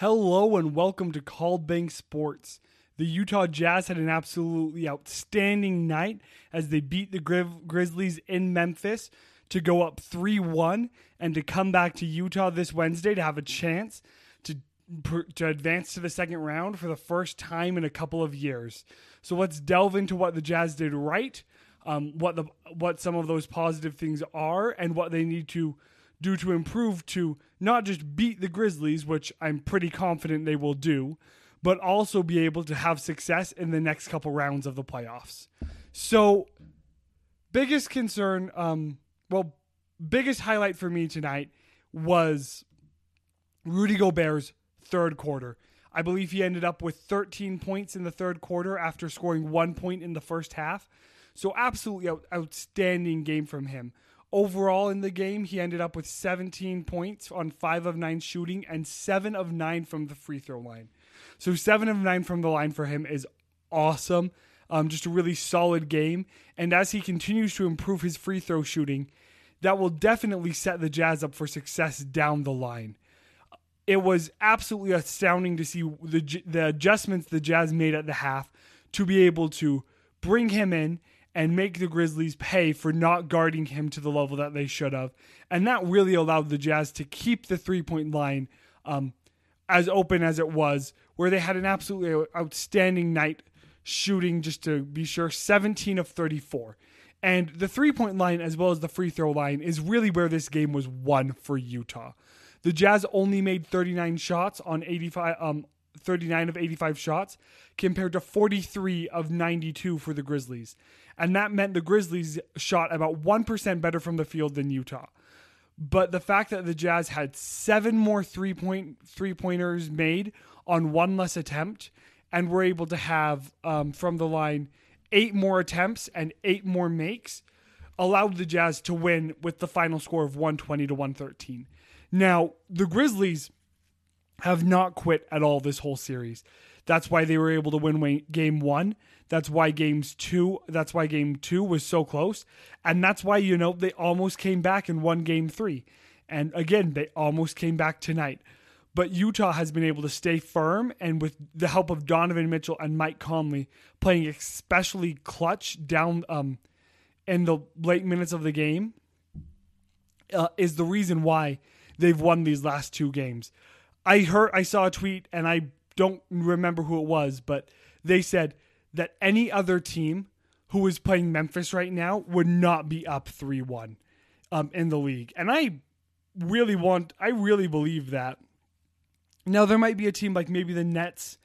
Hello and welcome to Called Bank Sports. The Utah Jazz had an absolutely outstanding night as they beat the Gri- Grizzlies in Memphis to go up 3 1 and to come back to Utah this Wednesday to have a chance to, to advance to the second round for the first time in a couple of years. So let's delve into what the Jazz did right, um, what, the, what some of those positive things are, and what they need to do to improve to not just beat the Grizzlies, which I'm pretty confident they will do, but also be able to have success in the next couple rounds of the playoffs. So, biggest concern, um, well, biggest highlight for me tonight was Rudy Gobert's third quarter. I believe he ended up with 13 points in the third quarter after scoring one point in the first half. So, absolutely out- outstanding game from him. Overall in the game, he ended up with 17 points on 5 of 9 shooting and 7 of 9 from the free throw line. So 7 of 9 from the line for him is awesome. Um, just a really solid game. And as he continues to improve his free throw shooting, that will definitely set the Jazz up for success down the line. It was absolutely astounding to see the, the adjustments the Jazz made at the half to be able to bring him in and make the Grizzlies pay for not guarding him to the level that they should have. And that really allowed the Jazz to keep the three point line um, as open as it was, where they had an absolutely outstanding night shooting, just to be sure, 17 of 34. And the three point line, as well as the free throw line, is really where this game was won for Utah. The Jazz only made 39 shots on 85, um, 39 of 85 shots, compared to 43 of 92 for the Grizzlies and that meant the Grizzlies shot about 1% better from the field than Utah. But the fact that the Jazz had seven more three point three pointers made on one less attempt, and were able to have um, from the line eight more attempts and eight more makes, allowed the Jazz to win with the final score of 120 to 113. Now, the Grizzlies have not quit at all this whole series. That's why they were able to win game one. That's why games two. That's why game two was so close, and that's why you know they almost came back and won game three. And again, they almost came back tonight. But Utah has been able to stay firm, and with the help of Donovan Mitchell and Mike Conley playing especially clutch down um, in the late minutes of the game, uh, is the reason why they've won these last two games. I heard, I saw a tweet, and I don't remember who it was, but they said that any other team who is playing Memphis right now would not be up 3 1 um, in the league. And I really want, I really believe that. Now, there might be a team like maybe the Nets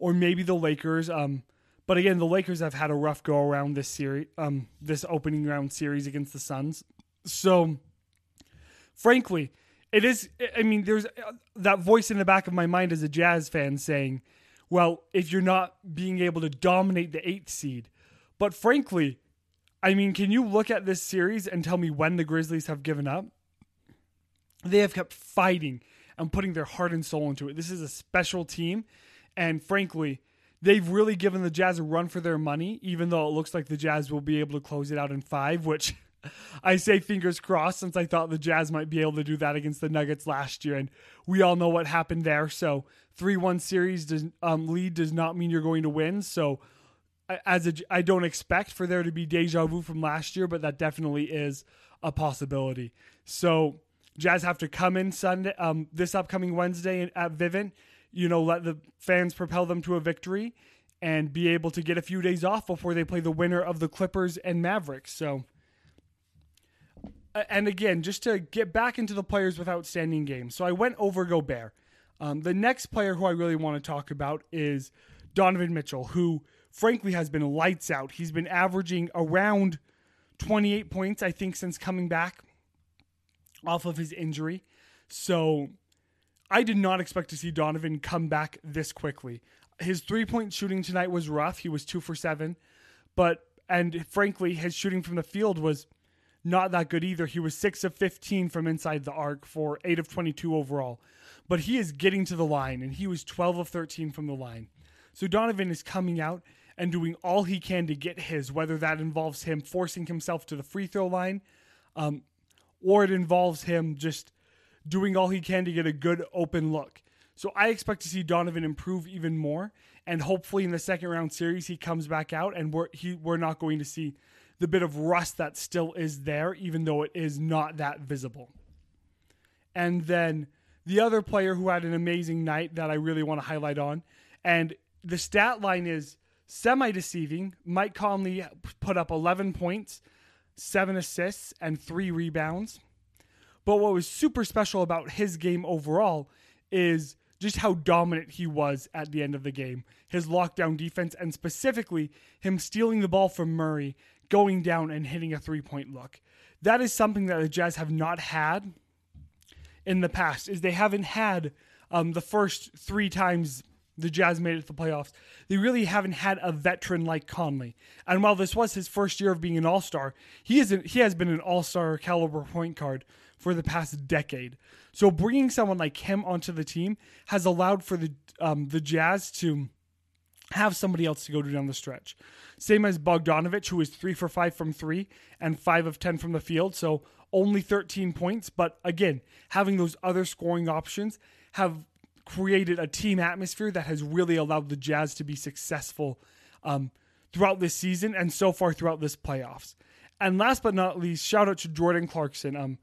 or maybe the Lakers. Um, but again, the Lakers have had a rough go around this series, um, this opening round series against the Suns. So, frankly, it is. I mean, there's uh, that voice in the back of my mind as a Jazz fan saying, well, if you're not being able to dominate the eighth seed. But frankly, I mean, can you look at this series and tell me when the Grizzlies have given up? They have kept fighting and putting their heart and soul into it. This is a special team. And frankly, they've really given the Jazz a run for their money, even though it looks like the Jazz will be able to close it out in five, which I say fingers crossed since I thought the Jazz might be able to do that against the Nuggets last year. And we all know what happened there. So 3 1 series does, um, lead does not mean you're going to win. So as a, I don't expect for there to be deja vu from last year, but that definitely is a possibility. So Jazz have to come in Sunday, um, this upcoming Wednesday at Vivint, you know, let the fans propel them to a victory and be able to get a few days off before they play the winner of the Clippers and Mavericks. So and again, just to get back into the players with outstanding games. So I went over Gobert. Um, the next player who I really want to talk about is Donovan Mitchell, who frankly has been lights out. He's been averaging around 28 points, I think, since coming back off of his injury. So I did not expect to see Donovan come back this quickly. His three point shooting tonight was rough. He was two for seven. But, and frankly, his shooting from the field was not that good either. He was 6 of 15 from inside the arc for 8 of 22 overall. But he is getting to the line, and he was 12 of 13 from the line. So Donovan is coming out and doing all he can to get his, whether that involves him forcing himself to the free throw line, um, or it involves him just doing all he can to get a good open look. So I expect to see Donovan improve even more, and hopefully in the second round series he comes back out, and we're he, we're not going to see the bit of rust that still is there, even though it is not that visible. And then the other player who had an amazing night that I really want to highlight on, and the stat line is semi deceiving. Mike Conley put up 11 points, seven assists, and three rebounds. But what was super special about his game overall is just how dominant he was at the end of the game. His lockdown defense, and specifically him stealing the ball from Murray, going down and hitting a three point look. That is something that the Jazz have not had in the past. Is they haven't had um, the first three times the Jazz made it to the playoffs. They really haven't had a veteran like Conley. And while this was his first year of being an All Star, he isn't. he has been an All Star caliber point guard for the past decade. So bringing someone like him onto the team has allowed for the um, the Jazz to have somebody else to go to down the stretch. Same as Bogdanovich, who is three for five from three and five of ten from the field. So only 13 points. But again, having those other scoring options have created a team atmosphere that has really allowed the Jazz to be successful um, throughout this season and so far throughout this playoffs. And last but not least, shout out to Jordan Clarkson. Um,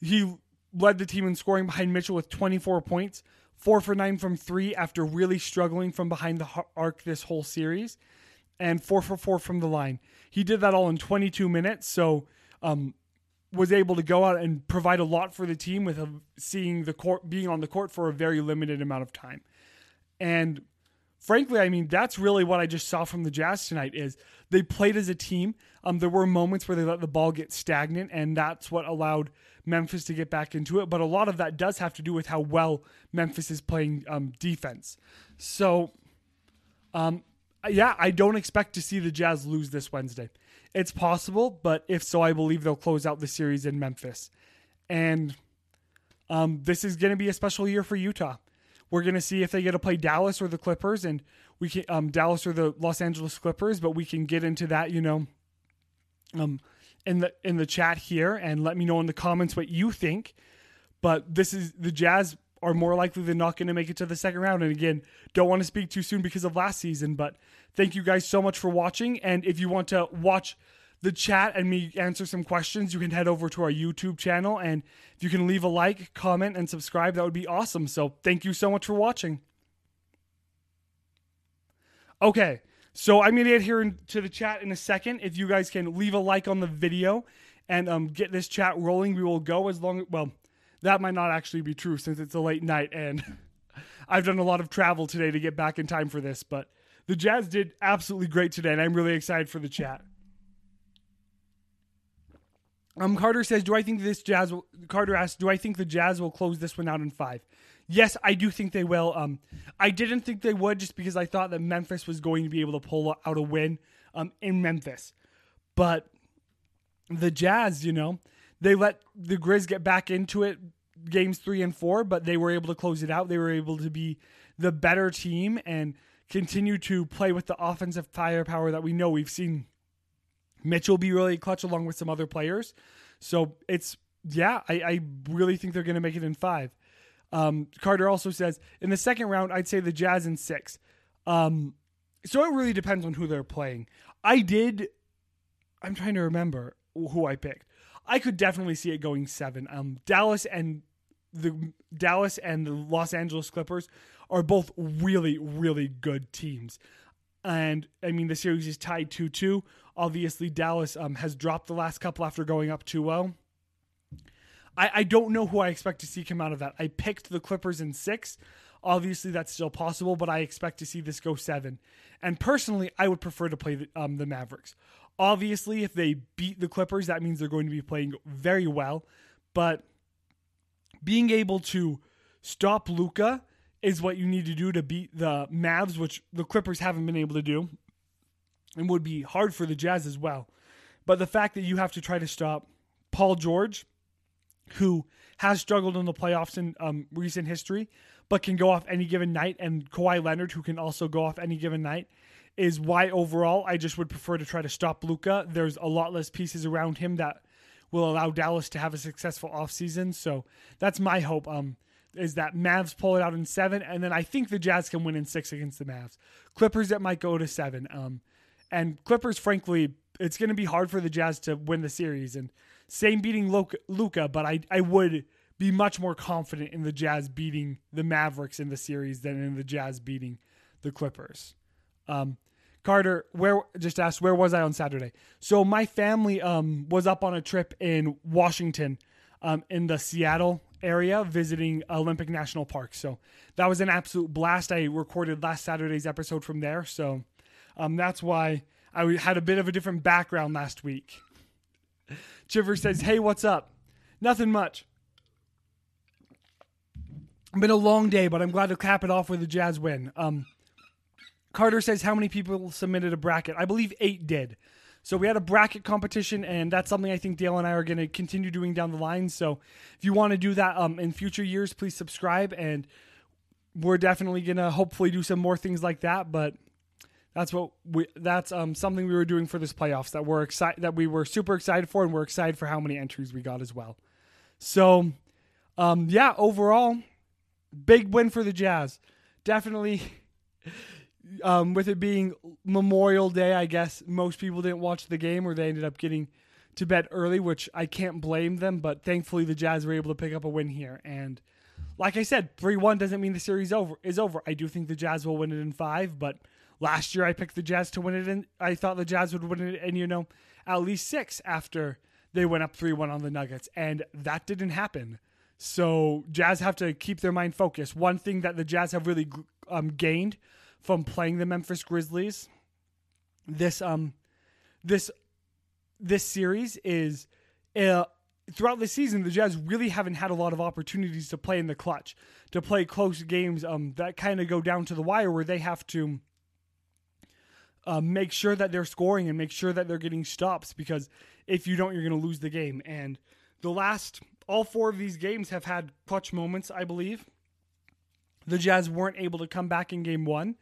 he led the team in scoring behind Mitchell with 24 points, four for nine from three after really struggling from behind the arc this whole series, and four for four from the line. He did that all in 22 minutes, so um, was able to go out and provide a lot for the team with a, seeing the court being on the court for a very limited amount of time. And frankly, I mean that's really what I just saw from the Jazz tonight is they played as a team. Um, there were moments where they let the ball get stagnant, and that's what allowed Memphis to get back into it. But a lot of that does have to do with how well Memphis is playing um, defense. So, um, yeah, I don't expect to see the Jazz lose this Wednesday. It's possible, but if so, I believe they'll close out the series in Memphis. And um, this is going to be a special year for Utah. We're going to see if they get to play Dallas or the Clippers, and we can um, Dallas or the Los Angeles Clippers. But we can get into that, you know, um, in the in the chat here, and let me know in the comments what you think. But this is the Jazz are more likely than not going to make it to the second round. And again, don't want to speak too soon because of last season, but thank you guys so much for watching. And if you want to watch the chat and me answer some questions, you can head over to our YouTube channel. And if you can leave a like, comment, and subscribe, that would be awesome. So thank you so much for watching. Okay, so I'm going to get here into the chat in a second. If you guys can leave a like on the video and um, get this chat rolling, we will go as long, well, that might not actually be true since it's a late night and I've done a lot of travel today to get back in time for this, but the Jazz did absolutely great today and I'm really excited for the chat. Um, Carter says, "Do I think this Jazz?" Will, Carter asks, "Do I think the Jazz will close this one out in five? Yes, I do think they will. Um, I didn't think they would just because I thought that Memphis was going to be able to pull out a win um, in Memphis, but the Jazz, you know, they let the Grizz get back into it games three and four, but they were able to close it out. They were able to be the better team and continue to play with the offensive firepower that we know we've seen Mitchell will be really clutch along with some other players. So it's yeah, I, I really think they're going to make it in five. Um, Carter also says in the second round, I'd say the Jazz in six. Um, so it really depends on who they're playing. I did. I'm trying to remember who I picked. I could definitely see it going seven. Um, Dallas and the Dallas and the Los Angeles Clippers are both really, really good teams. And I mean, the series is tied 2 2. Obviously, Dallas um, has dropped the last couple after going up 2 0. I, I don't know who I expect to see come out of that. I picked the Clippers in six. Obviously, that's still possible, but I expect to see this go seven. And personally, I would prefer to play the, um, the Mavericks. Obviously, if they beat the Clippers, that means they're going to be playing very well. But being able to stop Luka is what you need to do to beat the Mavs, which the Clippers haven't been able to do, and would be hard for the Jazz as well. But the fact that you have to try to stop Paul George, who has struggled in the playoffs in um, recent history, but can go off any given night, and Kawhi Leonard, who can also go off any given night, is why overall I just would prefer to try to stop Luka. There's a lot less pieces around him that will allow Dallas to have a successful offseason. So that's my hope. Um, is that Mavs pull it out in seven, and then I think the Jazz can win in six against the Mavs. Clippers that might go to seven. Um, and Clippers, frankly, it's going to be hard for the Jazz to win the series. And same beating Luka, but I I would be much more confident in the Jazz beating the Mavericks in the series than in the Jazz beating the Clippers. Um, Carter, where just asked where was I on Saturday? So my family um, was up on a trip in Washington, um, in the Seattle area, visiting Olympic National Park. So that was an absolute blast. I recorded last Saturday's episode from there, so um, that's why I had a bit of a different background last week. Chiver says, "Hey, what's up? Nothing much. Been a long day, but I'm glad to cap it off with a Jazz win." Um, Carter says, How many people submitted a bracket? I believe eight did. So we had a bracket competition, and that's something I think Dale and I are going to continue doing down the line. So if you want to do that um, in future years, please subscribe. And we're definitely going to hopefully do some more things like that. But that's what we that's um, something we were doing for this playoffs that we're excited that we were super excited for, and we're excited for how many entries we got as well. So um, yeah, overall, big win for the Jazz. Definitely um, with it being Memorial Day, I guess most people didn't watch the game or they ended up getting to bed early, which I can't blame them. But thankfully, the Jazz were able to pick up a win here. And like I said, 3 1 doesn't mean the series over is over. I do think the Jazz will win it in five, but last year I picked the Jazz to win it, and I thought the Jazz would win it, and you know, at least six after they went up 3 1 on the Nuggets. And that didn't happen. So Jazz have to keep their mind focused. One thing that the Jazz have really um, gained from playing the Memphis Grizzlies this um this this series is uh, throughout the season the Jazz really haven't had a lot of opportunities to play in the clutch to play close games um that kind of go down to the wire where they have to uh, make sure that they're scoring and make sure that they're getting stops because if you don't you're going to lose the game. And the last all four of these games have had clutch moments I believe. The Jazz weren't able to come back in game 1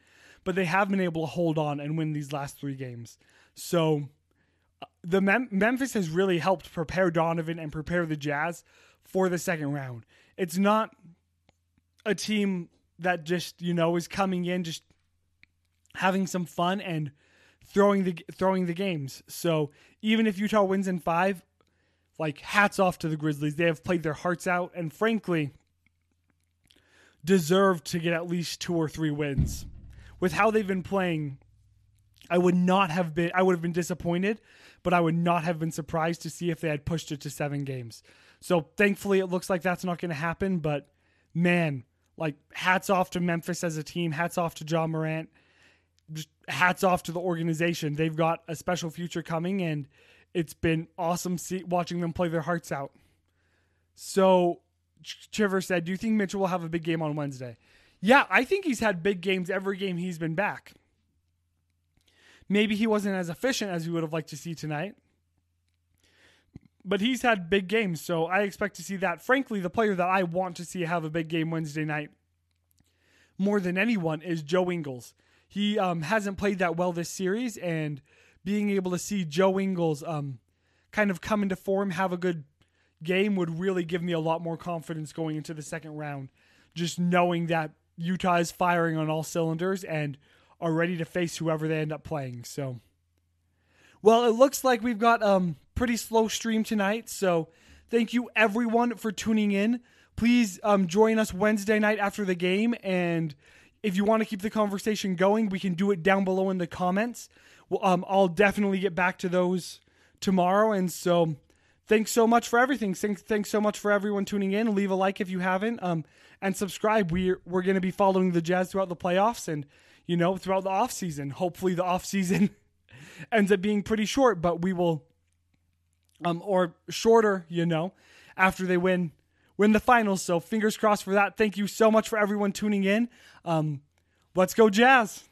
but they have been able to hold on and win these last three games. So uh, the Mem- Memphis has really helped prepare Donovan and prepare the Jazz for the second round. It's not a team that just you know is coming in just having some fun and throwing the throwing the games. So even if Utah wins in five, like hats off to the Grizzlies. They have played their hearts out and frankly deserve to get at least two or three wins with how they've been playing, I would not have been I would have been disappointed, but I would not have been surprised to see if they had pushed it to 7 games. So thankfully it looks like that's not going to happen, but man, like hats off to Memphis as a team, hats off to Ja Morant. Just hats off to the organization. They've got a special future coming and it's been awesome see, watching them play their hearts out. So Chiver said, "Do you think Mitchell will have a big game on Wednesday?" Yeah, I think he's had big games every game he's been back. Maybe he wasn't as efficient as we would have liked to see tonight. But he's had big games, so I expect to see that. Frankly, the player that I want to see have a big game Wednesday night more than anyone is Joe Ingles. He um, hasn't played that well this series, and being able to see Joe Ingles um, kind of come into form, have a good game, would really give me a lot more confidence going into the second round. Just knowing that Utah is firing on all cylinders and are ready to face whoever they end up playing. So, well, it looks like we've got um pretty slow stream tonight. So, thank you everyone for tuning in. Please um join us Wednesday night after the game, and if you want to keep the conversation going, we can do it down below in the comments. Well, um, I'll definitely get back to those tomorrow, and so thanks so much for everything. Thanks, thanks so much for everyone tuning in. Leave a like if you haven't. Um, and subscribe. We're we're going to be following the Jazz throughout the playoffs and you know throughout the off season. Hopefully, the off season ends up being pretty short, but we will, um, or shorter, you know, after they win win the finals. So fingers crossed for that. Thank you so much for everyone tuning in. Um, let's go Jazz.